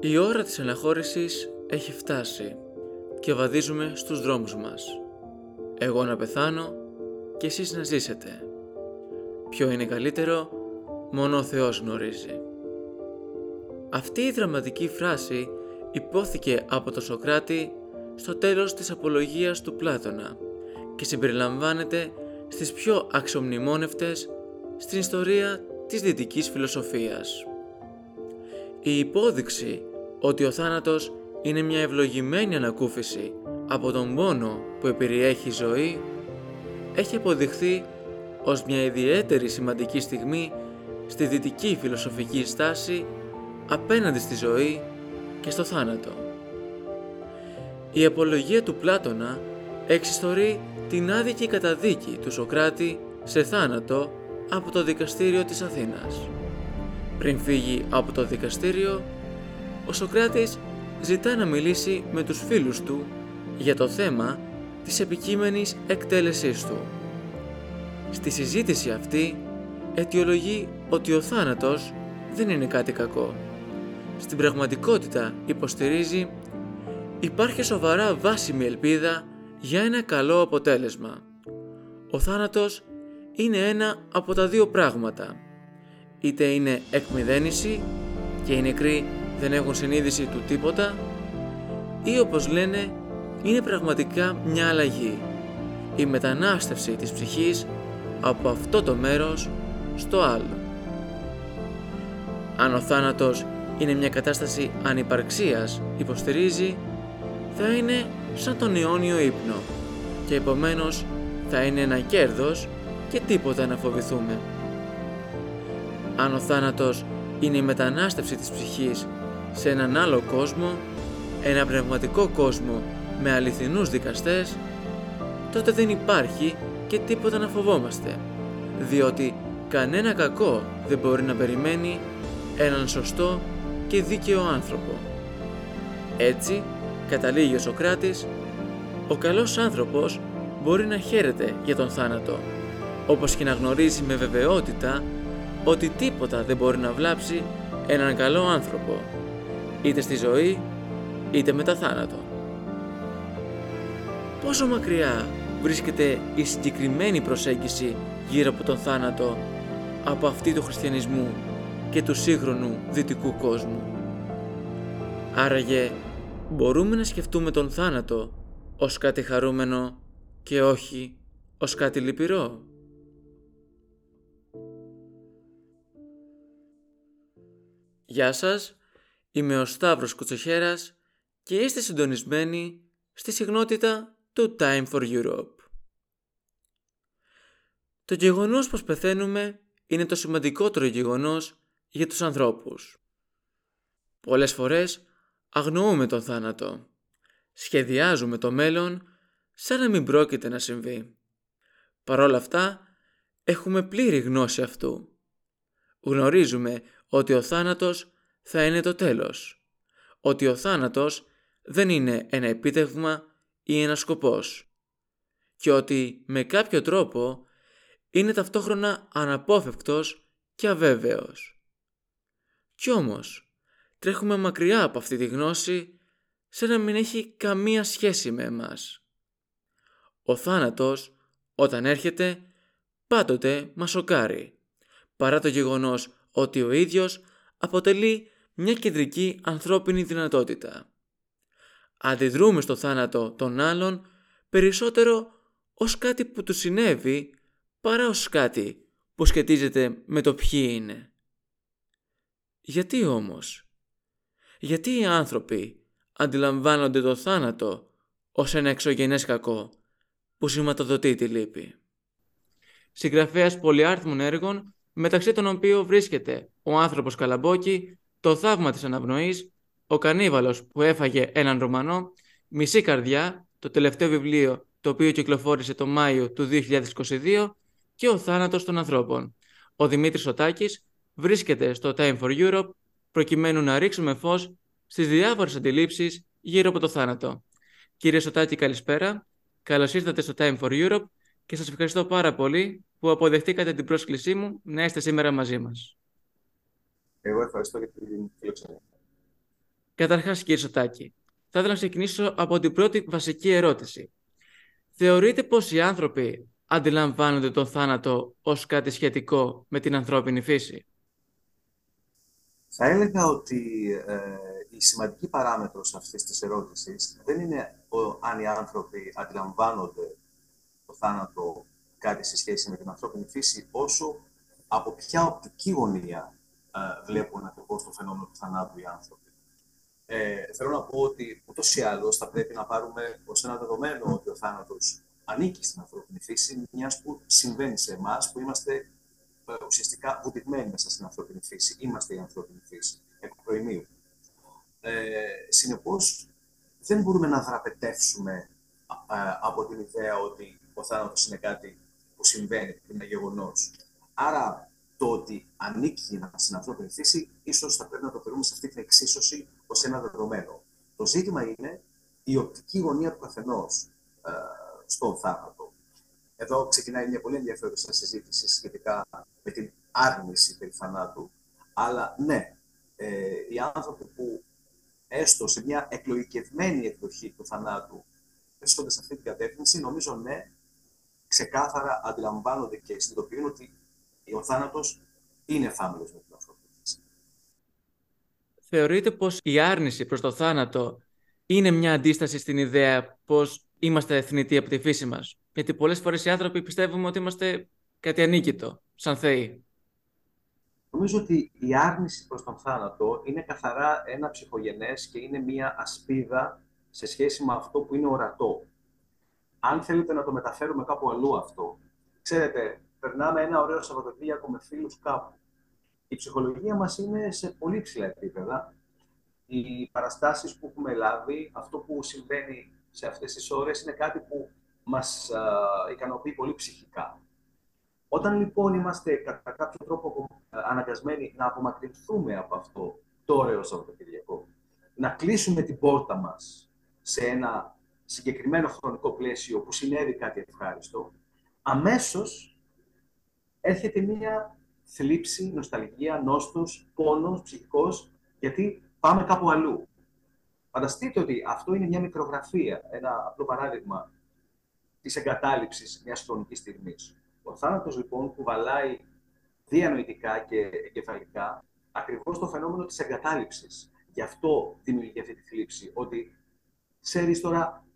Η ώρα της αναχώρησης έχει φτάσει και βαδίζουμε στους δρόμους μας. Εγώ να πεθάνω και εσείς να ζήσετε. Ποιο είναι καλύτερο, μόνο ο Θεός γνωρίζει. Αυτή η δραματική φράση υπόθηκε από τον Σοκράτη στο τέλος της απολογίας του Πλάτωνα και συμπεριλαμβάνεται στις πιο αξιομνημόνευτες στην ιστορία της δυτικής φιλοσοφίας. Η υπόδειξη ότι ο θάνατος είναι μια ευλογημένη ανακούφιση από τον πόνο που επηρεέχει η ζωή έχει αποδειχθεί ως μια ιδιαίτερη σημαντική στιγμή στη δυτική φιλοσοφική στάση απέναντι στη ζωή και στο θάνατο. Η απολογία του Πλάτωνα εξιστορεί την άδικη καταδίκη του Σοκράτη σε θάνατο από το δικαστήριο της Αθήνας. Πριν φύγει από το δικαστήριο, ο Σοκράτης ζητά να μιλήσει με τους φίλους του για το θέμα της επικείμενης εκτέλεσής του. Στη συζήτηση αυτή αιτιολογεί ότι ο θάνατος δεν είναι κάτι κακό. Στην πραγματικότητα υποστηρίζει υπάρχει σοβαρά βάσιμη ελπίδα για ένα καλό αποτέλεσμα. Ο θάνατος είναι ένα από τα δύο πράγματα. Είτε είναι εκμυδένιση και οι νεκροί δεν έχουν συνείδηση του τίποτα ή όπως λένε είναι πραγματικά μια αλλαγή. Η μετανάστευση της ψυχής από αυτό το μέρος στο άλλο. Αν ο θάνατος είναι μια κατάσταση ανυπαρξίας, υποστηρίζει, θα είναι σαν τον αιώνιο ύπνο και επομένως θα είναι ένα κέρδος και τίποτα να φοβηθούμε. Αν ο θάνατος είναι η μετανάστευση της ψυχής σε έναν άλλο κόσμο, ένα πνευματικό κόσμο με αληθινούς δικαστές, τότε δεν υπάρχει και τίποτα να φοβόμαστε, διότι κανένα κακό δεν μπορεί να περιμένει έναν σωστό και δίκαιο άνθρωπο. Έτσι, καταλήγει ο Σοκράτης, ο καλός άνθρωπος μπορεί να χαίρεται για τον θάνατο, όπως και να γνωρίζει με βεβαιότητα ότι τίποτα δεν μπορεί να βλάψει έναν καλό άνθρωπο, είτε στη ζωή είτε μετά θάνατο. Πόσο μακριά βρίσκεται η συγκεκριμένη προσέγγιση γύρω από τον θάνατο από αυτή του χριστιανισμού και του σύγχρονου δυτικού κόσμου; Άραγε μπορούμε να σκεφτούμε τον θάνατο ως κάτι χαρούμενο και όχι ως κάτι λυπηρό; Γεια σας, είμαι ο Σταύρος Κουτσοχέρας και είστε συντονισμένοι στη συγνότητα του Time for Europe. Το γεγονός πως πεθαίνουμε είναι το σημαντικότερο γεγονός για τους ανθρώπους. Πολλές φορές αγνοούμε τον θάνατο. Σχεδιάζουμε το μέλλον σαν να μην πρόκειται να συμβεί. Παρ' όλα αυτά, έχουμε πλήρη γνώση αυτού. Γνωρίζουμε ότι ο θάνατος θα είναι το τέλος. Ότι ο θάνατος δεν είναι ένα επίτευγμα ή ένα σκοπός. Και ότι με κάποιο τρόπο είναι ταυτόχρονα αναπόφευκτος και αβέβαιος. Κι όμως, τρέχουμε μακριά από αυτή τη γνώση σαν να μην έχει καμία σχέση με εμάς. Ο θάνατος, όταν έρχεται, πάντοτε μας σοκάρει, παρά το γεγονός ότι ο ίδιος αποτελεί μια κεντρική ανθρώπινη δυνατότητα. Αντιδρούμε στο θάνατο των άλλων περισσότερο ως κάτι που τους συνέβη παρά ως κάτι που σχετίζεται με το ποιοι είναι. Γιατί όμως, γιατί οι άνθρωποι αντιλαμβάνονται το θάνατο ως ένα εξωγενές κακό που σηματοδοτεί τη λύπη; Συγγραφέας πολυάριθμων έργων, μεταξύ των οποίων βρίσκεται ο άνθρωπος Καλαμπόκη, το θαύμα της αναπνοής, ο κανίβαλος που έφαγε έναν Ρωμανό, μισή καρδιά, το τελευταίο βιβλίο το οποίο κυκλοφόρησε το Μάιο του 2022 και ο θάνατος των ανθρώπων. Ο Δημήτρης Σωτάκης βρίσκεται στο Time for Europe προκειμένου να ρίξουμε φως στις διάφορες αντιλήψεις γύρω από το θάνατο. Κύριε Σωτάκη, καλησπέρα. Καλώς ήρθατε στο Time for Europe και σας ευχαριστώ πάρα πολύ που αποδεχτήκατε την πρόσκλησή μου να είστε σήμερα μαζί μας. Εγώ ευχαριστώ για την φιλοξενία. Καταρχάς, κύριε Σωτάκη, θα ήθελα να ξεκινήσω από την πρώτη βασική ερώτηση. Θεωρείτε πως οι άνθρωποι αντιλαμβάνονται τον θάνατο ως κάτι σχετικό με την ανθρώπινη φύση; Θα έλεγα ότι ε, η σημαντική παράμετρος αυτής της ερώτησης δεν είναι ο, αν οι άνθρωποι αντιλαμβάνονται το θάνατο κάτι σε σχέση με την ανθρώπινη φύση, όσο από ποια οπτική γωνία ε, βλέπουν ακριβώς το φαινόμενο του θανάτου οι άνθρωποι. Ε, θέλω να πω ότι ούτως ή άλλως θα πρέπει να πάρουμε ως ένα δεδομένο ότι ο θάνατος ανήκει στην ανθρώπινη φύση, μιας που συμβαίνει σε εμάς, που είμαστε ε, ουσιαστικά βουτυγμένοι μέσα στην ανθρώπινη φύση. Είμαστε η ανθρώπινη φύση, εκ προημίου. Ε, Συνεπώς, δεν μπορούμε να δραπετεύσουμε ε, από την ιδέα ότι ο θάνατος είναι κάτι που συμβαίνει, είναι γεγονός. Άρα, το ότι ανήκει στην ανθρώπινη φύση, ίσως θα πρέπει να το φέρουμε σε αυτή την εξίσωση ως ένα δεδομένο. Το ζήτημα είναι η οπτική γωνία του καθενός ε, στον θάνατο. Εδώ ξεκινάει μια πολύ ενδιαφέρουσα συζήτηση σχετικά με την άρνηση περί θανάτου. Αλλά ναι, ε, οι άνθρωποι που έστω σε μια εκλογικευμένη εκδοχή του θανάτου βρίσκονται σε αυτή την κατεύθυνση, νομίζω ναι, ξεκάθαρα αντιλαμβάνονται και συνειδητοποιούν ότι ο θάνατος είναι θάμελος με την ανθρώπινη Θεωρείτε πως η άρνηση προς το θάνατο είναι μια αντίσταση στην ιδέα πως είμαστε εθνητοί από τη φύση μας; Γιατί πολλές φορές οι άνθρωποι πιστεύουμε ότι είμαστε κάτι ανίκητο, σαν θεοί. Νομίζω ότι η άρνηση προς τον θάνατο είναι καθαρά ένα ψυχογενές και είναι μια ασπίδα σε σχέση με αυτό που είναι ορατό. Αν θέλετε να το μεταφέρουμε κάπου αλλού αυτό, ξέρετε, περνάμε ένα ωραίο Σαββατοκύριακο με φίλους κάπου. Η ψυχολογία μας είναι σε πολύ ψηλά επίπεδα. Οι παραστάσεις που έχουμε λάβει, αυτό που συμβαίνει σε αυτές τις ώρες είναι κάτι που μας α, ικανοποιεί πολύ ψυχικά. Όταν λοιπόν είμαστε κατά κάποιο τρόπο αναγκασμένοι να απομακρυνθούμε από αυτό το ωραίο Σαββατοκυριακό, να κλείσουμε την πόρτα μας σε ένα συγκεκριμένο χρονικό πλαίσιο που συνέβη κάτι ευχάριστο, αμέσως έρχεται μία θλίψη, νοσταλγία, νόστος, πόνος, ψυχικός, γιατί πάμε κάπου αλλού. Φανταστείτε ότι αυτό είναι μια μικρογραφία, ένα απλό παράδειγμα της εγκατάλειψης μιας χρονικής στιγμής. Ο θάνατος λοιπόν κουβαλάει διανοητικά και εγκεφαλικά ακριβώς το φαινόμενο της εγκατάλειψης. Γι' αυτό δημιουργεί αυτή τη θλίψη, ότι ξέρεις τώρα,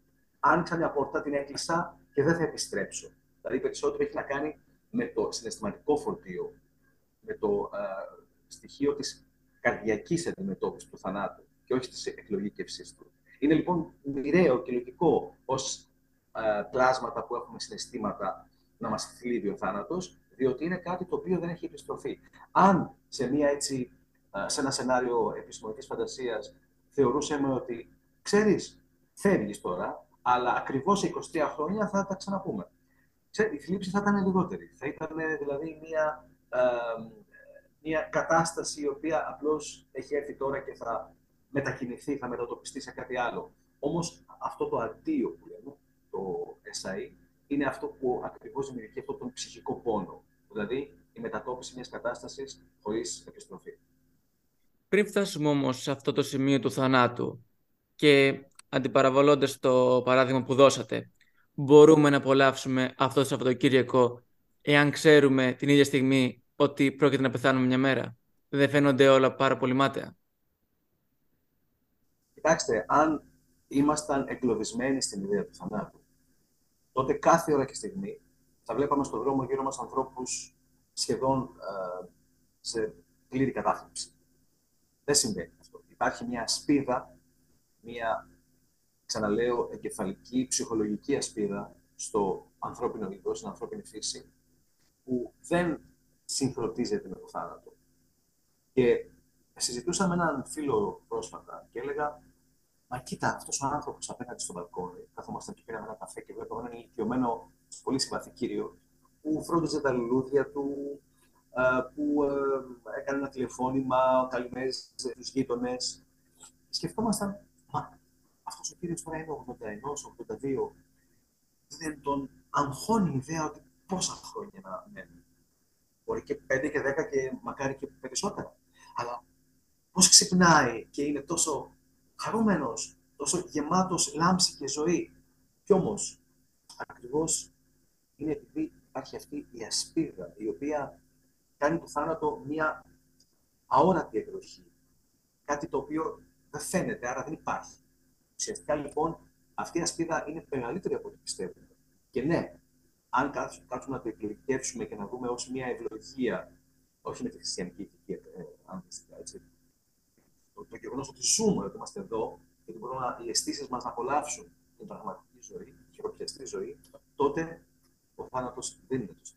άνοιξα μια πόρτα, την έκλεισα και δεν θα επιστρέψω. Δηλαδή, περισσότερο έχει να κάνει με το συναισθηματικό φορτίο, με το ε, στοιχείο της καρδιακής αντιμετώπισης του θανάτου και όχι της εκλογήκευσής του. Είναι λοιπόν μοιραίο και λογικό ως ε, πλάσματα που έχουμε συναισθήματα να μας θλίβει ο θάνατος, διότι είναι κάτι το οποίο δεν έχει επιστροφή. Αν σε, μια έτσι, ε, σε ένα σενάριο επιστημονικής φαντασίας θεωρούσαμε ότι, ξέρεις, φεύγεις τώρα, αλλά ακριβώς σε 23 χρόνια θα τα ξαναπούμε. η θλίψη θα ήταν λιγότερη. Θα ήταν δηλαδή μια μια κατάσταση η οποία απλώς έχει έρθει τώρα και θα μετακινηθεί, θα μετατοπιστεί σε κάτι άλλο. Όμως αυτό το αντίο που λέμε, το SI, είναι αυτό που ακριβώς δημιουργεί αυτό τον ψυχικό πόνο. Δηλαδή η μετατόπιση μιας κατάστασης χωρίς επιστροφή. Πριν φτάσουμε όμως σε αυτό το σημείο του θανάτου και αντιπαραβολώντας το παράδειγμα που δώσατε, μπορούμε να απολαύσουμε αυτό το Σαββατοκύριακο εάν ξέρουμε την ίδια στιγμή ότι πρόκειται να πεθάνουμε μια μέρα; Δεν φαίνονται όλα πάρα πολύ μάταια. Κοιτάξτε, αν ήμασταν εγκλωβισμένοι στην ιδέα του θανάτου, τότε κάθε ώρα και στιγμή θα βλέπαμε στον δρόμο γύρω μας ανθρώπους σχεδόν ε, σε πλήρη κατάθλιψη. Δεν συμβαίνει αυτό. Υπάρχει μια ασπίδα, μια, ξαναλέω, εγκεφαλική, ψυχολογική ασπίδα στο ανθρώπινο είδος, στην ανθρώπινη φύση, που δεν συγχρονίζεται με το θάνατο. Και συζητούσα με έναν φίλο πρόσφατα και έλεγα Μα κοίτα, αυτός ο άνθρωπος απέναντι στο μπαλκόνι, καθόμασταν και πήραμε ένα καφέ και βλέπω έναν ηλικιωμένο, πολύ συμπαθή κύριο, που φρόντιζε τα λουλούδια του, που ε, έκανε ένα τηλεφώνημα, καλημέρε στου γείτονες. Σκεφτόμασταν, μα αυτός ο κύριος τώρα είναι 81, 82, δεν τον αγχώνει η ιδέα ότι πόσα χρόνια να μένει. Μπορεί και 5 και 10 και μακάρι και περισσότερα. Αλλά πώς ξυπνάει και είναι τόσο χαρούμενος, τόσο γεμάτος λάμψη και ζωή. Κι όμως, ακριβώς είναι επειδή υπάρχει αυτή η ασπίδα, η οποία κάνει το θάνατο μία αόρατη εκδοχή. Κάτι το οποίο δεν φαίνεται, άρα δεν υπάρχει. Ουσιαστικά λοιπόν αυτή η ασπίδα είναι μεγαλύτερη από ό,τι πιστεύουμε. Και ναι, αν κάτσουμε να το εκλογικεύσουμε και να δούμε ως μια ευλογία, όχι με τη χριστιανική ηθική, ε, αν έτσι, το, το γεγονός ότι ζούμε, ότι είμαστε εδώ, και ότι μπορούμε οι αισθήσεις μας να απολαύσουν την πραγματική ζωή, τη χειροπιαστή ζωή, τότε ο θάνατος δεν είναι τόσο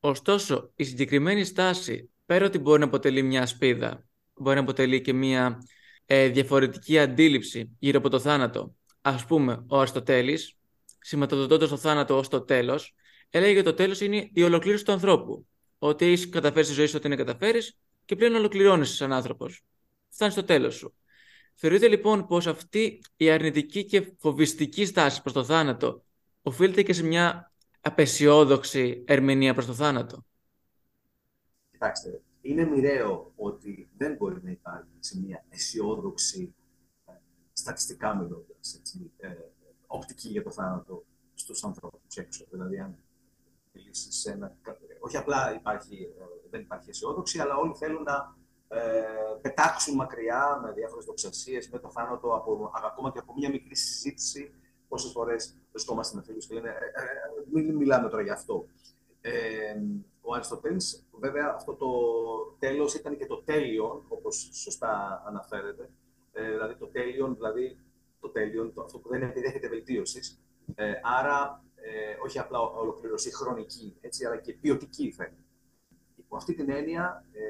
Ωστόσο, η συγκεκριμένη στάση, πέρα ότι μπορεί να αποτελεί μια ασπίδα, μπορεί να αποτελεί και μια ε, διαφορετική αντίληψη γύρω από το θάνατο. Ας πούμε, ο Αριστοτέλης, σηματοδοτώντας το θάνατο ως το τέλος, έλεγε ότι το τέλος είναι η ολοκλήρωση του ανθρώπου. Ότι έχεις καταφέρει στη ζωή σου ό,τι είναι καταφέρεις και πλέον ολοκληρώνει σαν άνθρωπος. Φτάνει στο τέλος σου. Θεωρείτε λοιπόν πως αυτή η αρνητική και φοβιστική στάση προς το θάνατο οφείλεται και σε μια απεσιόδοξη ερμηνεία προς το θάνατο. Κοιτάξτε, είναι μοιραίο ότι δεν μπορεί να υπάρχει σε μια αισιόδοξη, ε, στατιστικά μιλώντας, ε, οπτική για το θάνατο στους ανθρώπους έξω. Δηλαδή, αν μιλήσεις σε ένα... Όχι απλά υπάρχει, ε, δεν υπάρχει αισιόδοξη, αλλά όλοι θέλουν να ε, πετάξουν μακριά με διάφορες δοξασίες, με το θάνατο, από, ακόμα και από μια μικρή συζήτηση πόσες φορές βρισκόμαστε με φίλους και λένε ε, ε, μην μιλάμε τώρα για αυτό. Ε, ο Αριστοτέλης, βέβαια, αυτό το τέλος ήταν και το τέλειον, όπως σωστά αναφέρεται. Ε, δηλαδή, το τέλειον, δηλαδή, το τέλειον, το, αυτό που δεν επιδέχεται βελτίωσης. Ε, άρα, ε, όχι απλά ολοκλήρωση χρονική, έτσι, αλλά και ποιοτική φαίνεται. Υπό αυτή την έννοια, ε,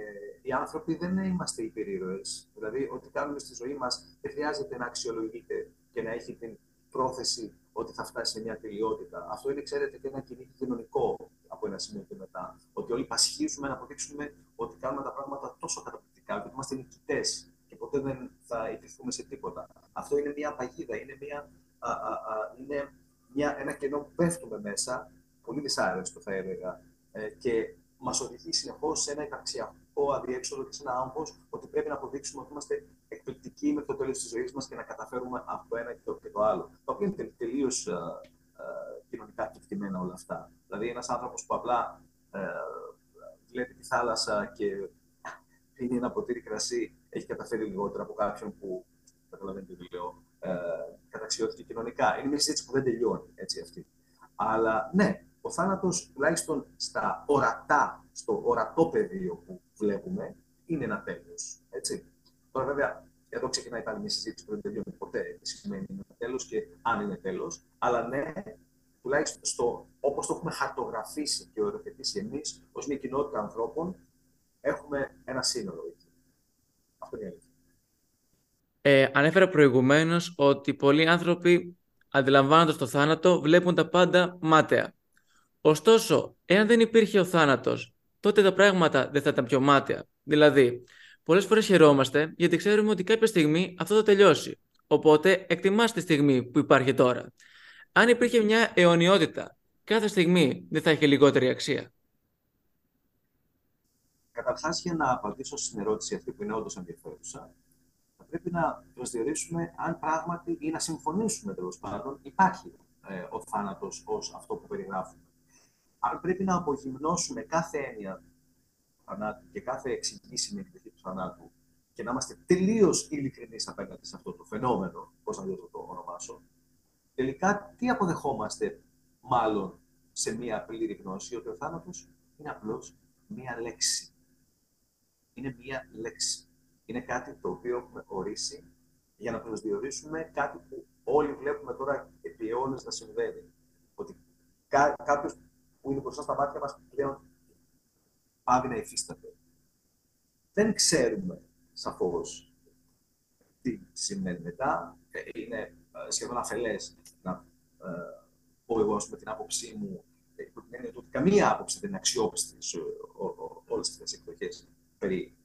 οι άνθρωποι δεν είμαστε υπερήρωες. Δηλαδή, ό,τι κάνουμε στη ζωή μας δεν χρειάζεται να αξιολογείται και να έχει την πρόθεση ότι θα φτάσει σε μια τελειότητα. Αυτό είναι, ξέρετε, και ένα κυνήγι κοινωνικό από ένα σημείο και μετά. Ότι όλοι πασχίζουμε να αποδείξουμε ότι κάνουμε τα πράγματα τόσο καταπληκτικά, ότι είμαστε νικητές και ποτέ δεν θα ιτηθούμε σε τίποτα. Αυτό είναι μια παγίδα, είναι, μια, α, α, α, είναι μια, ένα κενό που πέφτουμε μέσα, πολύ δυσάρεστο θα έλεγα, ε, και μας οδηγεί συνεχώς σε ένα υπαρξιακό αδιέξοδο και σε ένα άγχος ότι πρέπει να αποδείξουμε ότι είμαστε εκπληκτικοί μέχρι το τέλος της ζωής μας και να καταφέρουμε αυτό το ένα και το, και το άλλο. Τα οποία είναι τελείως uh, uh, κοινωνικά κεκτημένα όλα αυτά. Δηλαδή, ένας άνθρωπος που απλά uh, βλέπει τη θάλασσα και πίνει ένα ποτήρι κρασί έχει καταφέρει λιγότερα από κάποιον που καταλαβαίνετε τι λέω, ε, καταξιώθηκε κοινωνικά. Είναι μια συζήτηση που δεν τελειώνει έτσι αυτή. Αλλά ναι, ο θάνατος, τουλάχιστον στα ορατά, στο ορατό πεδίο που βλέπουμε, είναι ένα τέλος. Έτσι. Τώρα, βέβαια, εδώ ξεκινάει πάλι μια συζήτηση που δεν τελειώνει ποτέ τι σημαίνει ένα τέλος και αν είναι τέλος. Αλλά ναι, τουλάχιστον στο, όπως το έχουμε χαρτογραφήσει και οριοθετήσει εμείς ως μια κοινότητα ανθρώπων, έχουμε ένα σύνολο εκεί. Αυτό είναι η αλήθεια. Ε, ανέφερα προηγουμένως ότι πολλοί άνθρωποι αντιλαμβάνοντας το θάνατο βλέπουν τα πάντα μάταια. Ωστόσο, εάν δεν υπήρχε ο θάνατος, τότε τα πράγματα δεν θα ήταν πιο μάταια. Δηλαδή, πολλές φορές χαιρόμαστε γιατί ξέρουμε ότι κάποια στιγμή αυτό θα τελειώσει. Οπότε, εκτιμάς τη στιγμή που υπάρχει τώρα. Αν υπήρχε μια αιωνιότητα, κάθε στιγμή δεν θα είχε λιγότερη αξία. Καταρχάς, για να απαντήσω στην ερώτηση αυτή που είναι όντως ενδιαφέρουσα, θα πρέπει να προσδιορίσουμε αν πράγματι ή να συμφωνήσουμε τέλος πάντων υπάρχει ε, ο θάνατος ως αυτό που περιγράφουμε αν πρέπει να απογυμνώσουμε κάθε έννοια του θανάτου και κάθε εξηγήσιμη εκδοχή του θανάτου και να είμαστε τελείως ειλικρινείς απέναντι σε αυτό το φαινόμενο, πώς να το, το ονομάσω, τελικά τι αποδεχόμαστε, μάλλον σε μία πλήρη γνώση, ότι ο θάνατος είναι απλώς μία λέξη. Είναι μία λέξη. Είναι κάτι το οποίο έχουμε ορίσει για να προσδιορίσουμε κάτι που όλοι βλέπουμε τώρα επί αιώνες να συμβαίνει. Ότι κά- κάποιος που είναι μπροστά στα μάτια μας πλέον πάβει να υφίσταται. Δεν ξέρουμε σαφώς τι σημαίνει μετά. Ε, είναι ε, σχεδόν αφελές να ε, πω εγώ με την άποψή μου που την ότι καμία άποψη δεν είναι αξιόπιστη σε όλες αυτές τις εκδοχές περί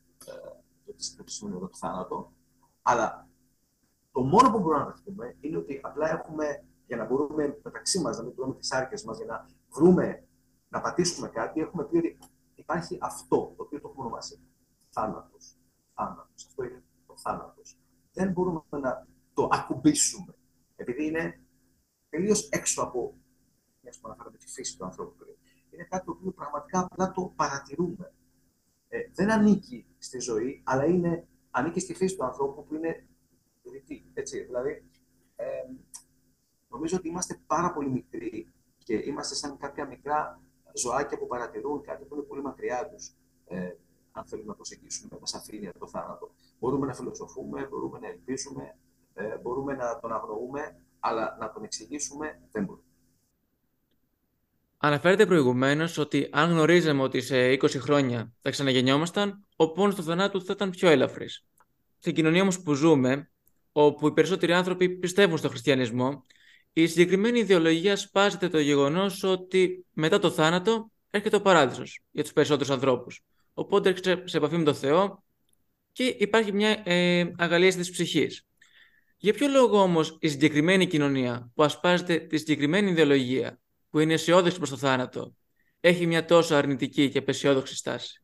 το τι σημαίνει εδώ το θάνατο. Αλλά το μόνο που μπορούμε να δεχτούμε είναι ότι απλά έχουμε για να μπορούμε μεταξύ μας να μην τρώμε τις άρκε μας, για να βρούμε να πατήσουμε κάτι, έχουμε πει ότι υπάρχει αυτό, το οποίο το έχουμε ονομάσει θάνατος. Θάνατος. Αυτό είναι το θάνατος. δεν μπορούμε να το ακουμπήσουμε. Επειδή είναι τελείως έξω από. Μια που αναφέραμε τη φύση του ανθρώπου πριν. Είναι κάτι το οποίο πραγματικά απλά το παρατηρούμε. Ε, δεν ανήκει στη ζωή, αλλά είναι, ανήκει στη φύση του ανθρώπου που είναι δυτή. Έτσι, δηλαδή, ε, νομίζω ότι είμαστε πάρα πολύ μικροί και είμαστε σαν κάποια μικρά ζωάκια που παρατηρούν κάτι που είναι πολύ μακριά τους. Ε, αν θέλουμε να προσεγγίσουμε με σαφήνεια το θάνατο. Μπορούμε να φιλοσοφούμε, μπορούμε να ελπίσουμε, ε, μπορούμε να τον αγνοούμε, αλλά να τον εξηγήσουμε δεν μπορούμε. Αναφέρεται προηγουμένως ότι αν γνωρίζαμε ότι σε 20 χρόνια θα ξαναγεννιόμασταν, ο πόνος του θανάτου θα ήταν πιο ελαφρύ. Στην κοινωνία όμως που ζούμε, όπου οι περισσότεροι άνθρωποι πιστεύουν στο χριστιανισμό, η συγκεκριμένη ιδεολογία σπάζεται το γεγονός ότι μετά το θάνατο έρχεται ο παράδεισος για τους περισσότερους ανθρώπους. Οπότε έρχεται σε επαφή με τον Θεό και υπάρχει μια ε, αγαλίαση της ψυχής. Για ποιο λόγο όμως η συγκεκριμένη κοινωνία που ασπάζεται τη συγκεκριμένη ιδεολογία, που είναι αισιόδοξη προς το θάνατο, έχει μια τόσο αρνητική και απεσιόδοξη στάση;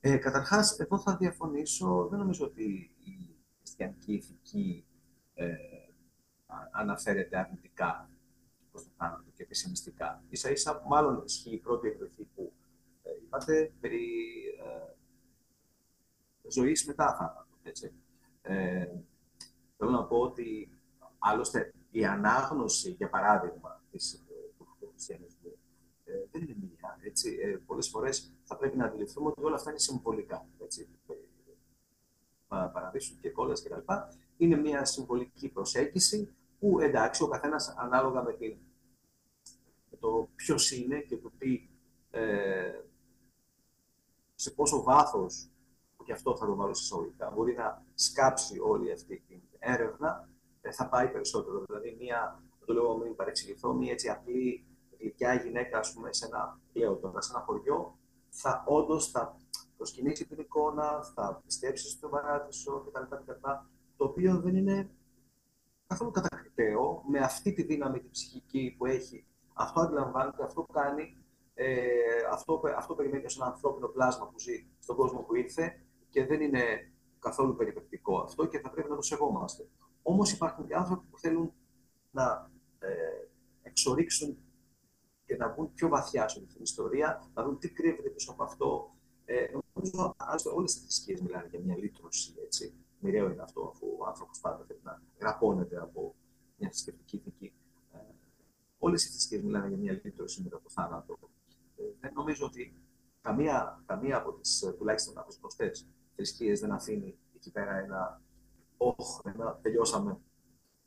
Ε, Καταρχάς, εδώ θα διαφωνήσω. Δεν νομίζω ότι η χριστιανική ηθική ε, αναφέρεται αρνητικά προς το θάνατο και πεσημιστικά. σα ίσα, μάλλον ισχύει η πρώτη εκδοχή που ε, είπατε περί ε, ζωής μετά θάνατο. Έτσι. Ε, θέλω να πω ότι άλλωστε η ανάγνωση, για παράδειγμα, της, ε, του χριστιανισμού ε, δεν είναι μία. Έτσι. Ε, πολλές φορές θα πρέπει να αντιληφθούμε ότι όλα αυτά είναι συμβολικά. Έτσι. Παραδείσου και κόλλες κτλ. Είναι μια συμβολική προσέγγιση που εντάξει, ο καθένας ανάλογα με, την, με το ποιος είναι και το τι, ε, σε πόσο βάθος και αυτό θα το βάλω σε εισαγωγικά, μπορεί να σκάψει όλη αυτή την έρευνα, ε, θα πάει περισσότερο. Δηλαδή, μία, το λέω μην παρεξηγηθώ, μία έτσι απλή γλυκιά γυναίκα, ας πούμε, σε ένα, λέω τώρα, σε ένα χωριό, θα όντως θα προσκυνήσει την εικόνα, θα πιστέψει στον παράδεισο κτλ. Το οποίο δεν είναι καθόλου κατακριτέο με αυτή τη δύναμη τη ψυχική που έχει. Αυτό αντιλαμβάνεται, αυτό κάνει, ε, αυτό, αυτό περιμένει σε ένα ανθρώπινο πλάσμα που ζει στον κόσμο που ήρθε και δεν είναι καθόλου περιπεκτικό αυτό και θα πρέπει να το σεβόμαστε. Όμως υπάρχουν και άνθρωποι που θέλουν να ε, εξορίξουν και να μπουν πιο βαθιά σε την ιστορία, να δουν τι κρύβεται πίσω από αυτό. Ε, νομίζω ότι όλες οι θρησκείες μιλάνε για μια λύτρωση. Έτσι. Μοιραίο είναι αυτό, αφού ο άνθρωπος πάντα θέλει να γραπώνεται από μια θρησκευτική ηθική. Ε, όλες οι θρησκείες μιλάνε για μια λύτρωση μετά το θάνατο. Ε, δεν νομίζω ότι καμία, καμία από τις ε, τουλάχιστον από τις γνωστές θρησκείες δεν αφήνει εκεί πέρα ένα όχ, ένα τελειώσαμε.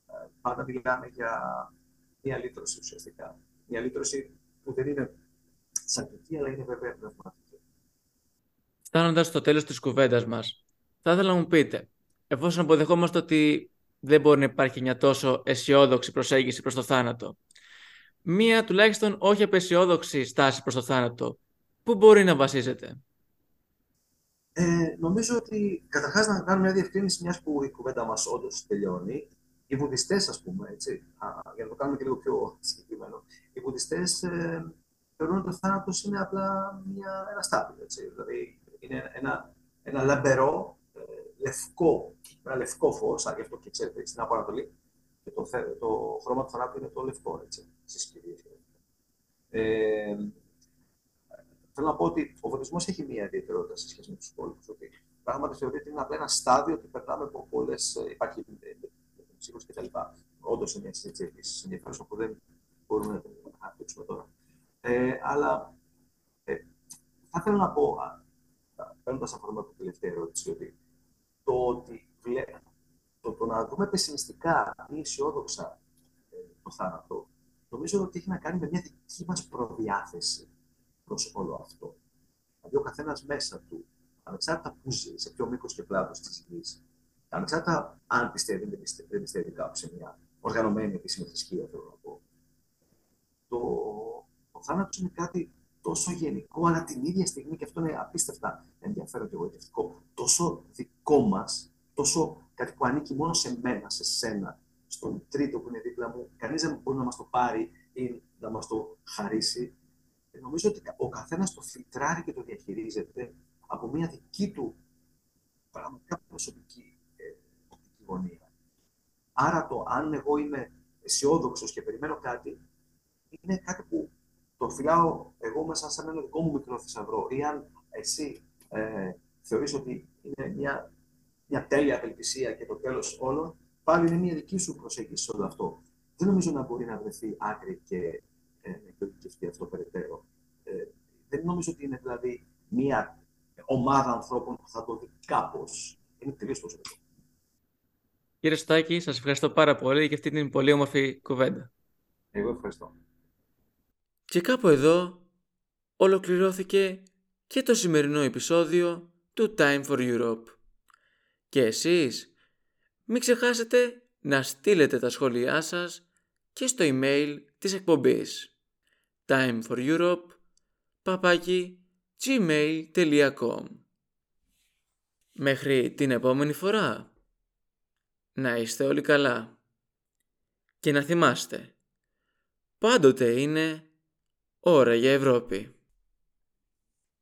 Ε, πάντα μιλάμε για μια λύτρωση ουσιαστικά. Μια λύτρωση που δεν είναι σαρκική, αλλά είναι βέβαια πνευματική. Φτάνοντας στο τέλος της κουβέντας μας, θα ήθελα να μου πείτε, εφόσον αποδεχόμαστε ότι δεν μπορεί να υπάρχει μια τόσο αισιόδοξη προσέγγιση προς το θάνατο, μία τουλάχιστον όχι απεσιόδοξη στάση προς το θάνατο, πού μπορεί να βασίζεται; Ε, νομίζω ότι καταρχάς να κάνουμε μια διευκρίνηση, μιας που η κουβέντα μας όντως τελειώνει. Οι βουδιστές, ας πούμε, έτσι, α, για να το κάνουμε και λίγο πιο συγκεκριμένο, οι βουδιστές ε, θεωρούν ότι ο θάνατος είναι απλά μια, ένα στάδιο. Έτσι, δηλαδή είναι ένα, ένα λαμπερό, ε, λευκό, ένα λευκό φως, αν γι' αυτό και ξέρετε, στην Απανατολή. Και το, το χρώμα του θανάτου είναι το λευκό, έτσι, στις κυρίε. Ε, Θέλω να πω ότι ο βουδισμό έχει μία ιδιαιτερότητα σε σχέση με τους υπόλοιπους. Ότι πράγματι θεωρείται ότι είναι απλά ένα στάδιο ότι περνάμε από πολλές. Ε, υπάρχει ψύχο κτλ. Όντως είναι μια συζήτηση ενδιαφέρουσα που δεν μπορούμε να την αναπτύξουμε τώρα. Ε, αλλά ε, θα ήθελα να πω, παίρνοντας αφορμή από την τελευταία ερώτηση, ότι το ότι το, το να δούμε πεσημιστικά ή αισιόδοξα ε, το θάνατο, νομίζω ότι έχει να κάνει με μια δική μας προδιάθεση προς όλο αυτό. Δηλαδή, ο καθένας μέσα του, ανεξάρτητα που ζει, σε ποιο μήκος και πλάτο της γης, ανεξάρτητα αν πιστεύει ή δεν πιστεύει, δεν πιστεύει κάπου σε μια οργανωμένη επίσημη θρησκεία, θέλω να πω. Το, ο θάνατος είναι κάτι τόσο γενικό, αλλά την ίδια στιγμή, και αυτό είναι απίστευτα ενδιαφέρον και εγωιτευτικό, τόσο δικό μας, τόσο κάτι που ανήκει μόνο σε μένα, σε σένα, στον τρίτο που είναι δίπλα μου, κανείς δεν μπορεί να μας το πάρει ή να μας το χαρίσει νομίζω ότι ο καθένας το φιλτράρει και το διαχειρίζεται από μια δική του πραγματικά προσωπική γωνία. Άρα το αν εγώ είμαι αισιόδοξος και περιμένω κάτι, είναι κάτι που το φυλάω εγώ μέσα σαν ένα δικό μου μικρό θησαυρό. Ή αν εσύ ε, θεωρείς ότι είναι μια, μια τέλεια απελπισία και το τέλος όλων, πάλι είναι μια δική σου προσέγγιση σε όλο αυτό. Δεν νομίζω να μπορεί να βρεθεί άκρη και ε, να αυτό περαιτέρω. Ε, δεν νομίζω ότι είναι δηλαδή μια ομάδα ανθρώπων που θα το δει κάπως. Είναι τελείως προσωπικό. Κύριε Στάκη, σας ευχαριστώ πάρα πολύ για αυτή την πολύ όμορφη κουβέντα. Εγώ ευχαριστώ. Και κάπου εδώ ολοκληρώθηκε και το σημερινό επεισόδιο του Time for Europe. Και εσείς μην ξεχάσετε να στείλετε τα σχόλιά σας και στο email της εκπομπής time for Europe gmail.com Μέχρι την επόμενη φορά. Να είστε όλοι καλά. Και να θυμάστε, πάντοτε είναι ώρα για Ευρώπη.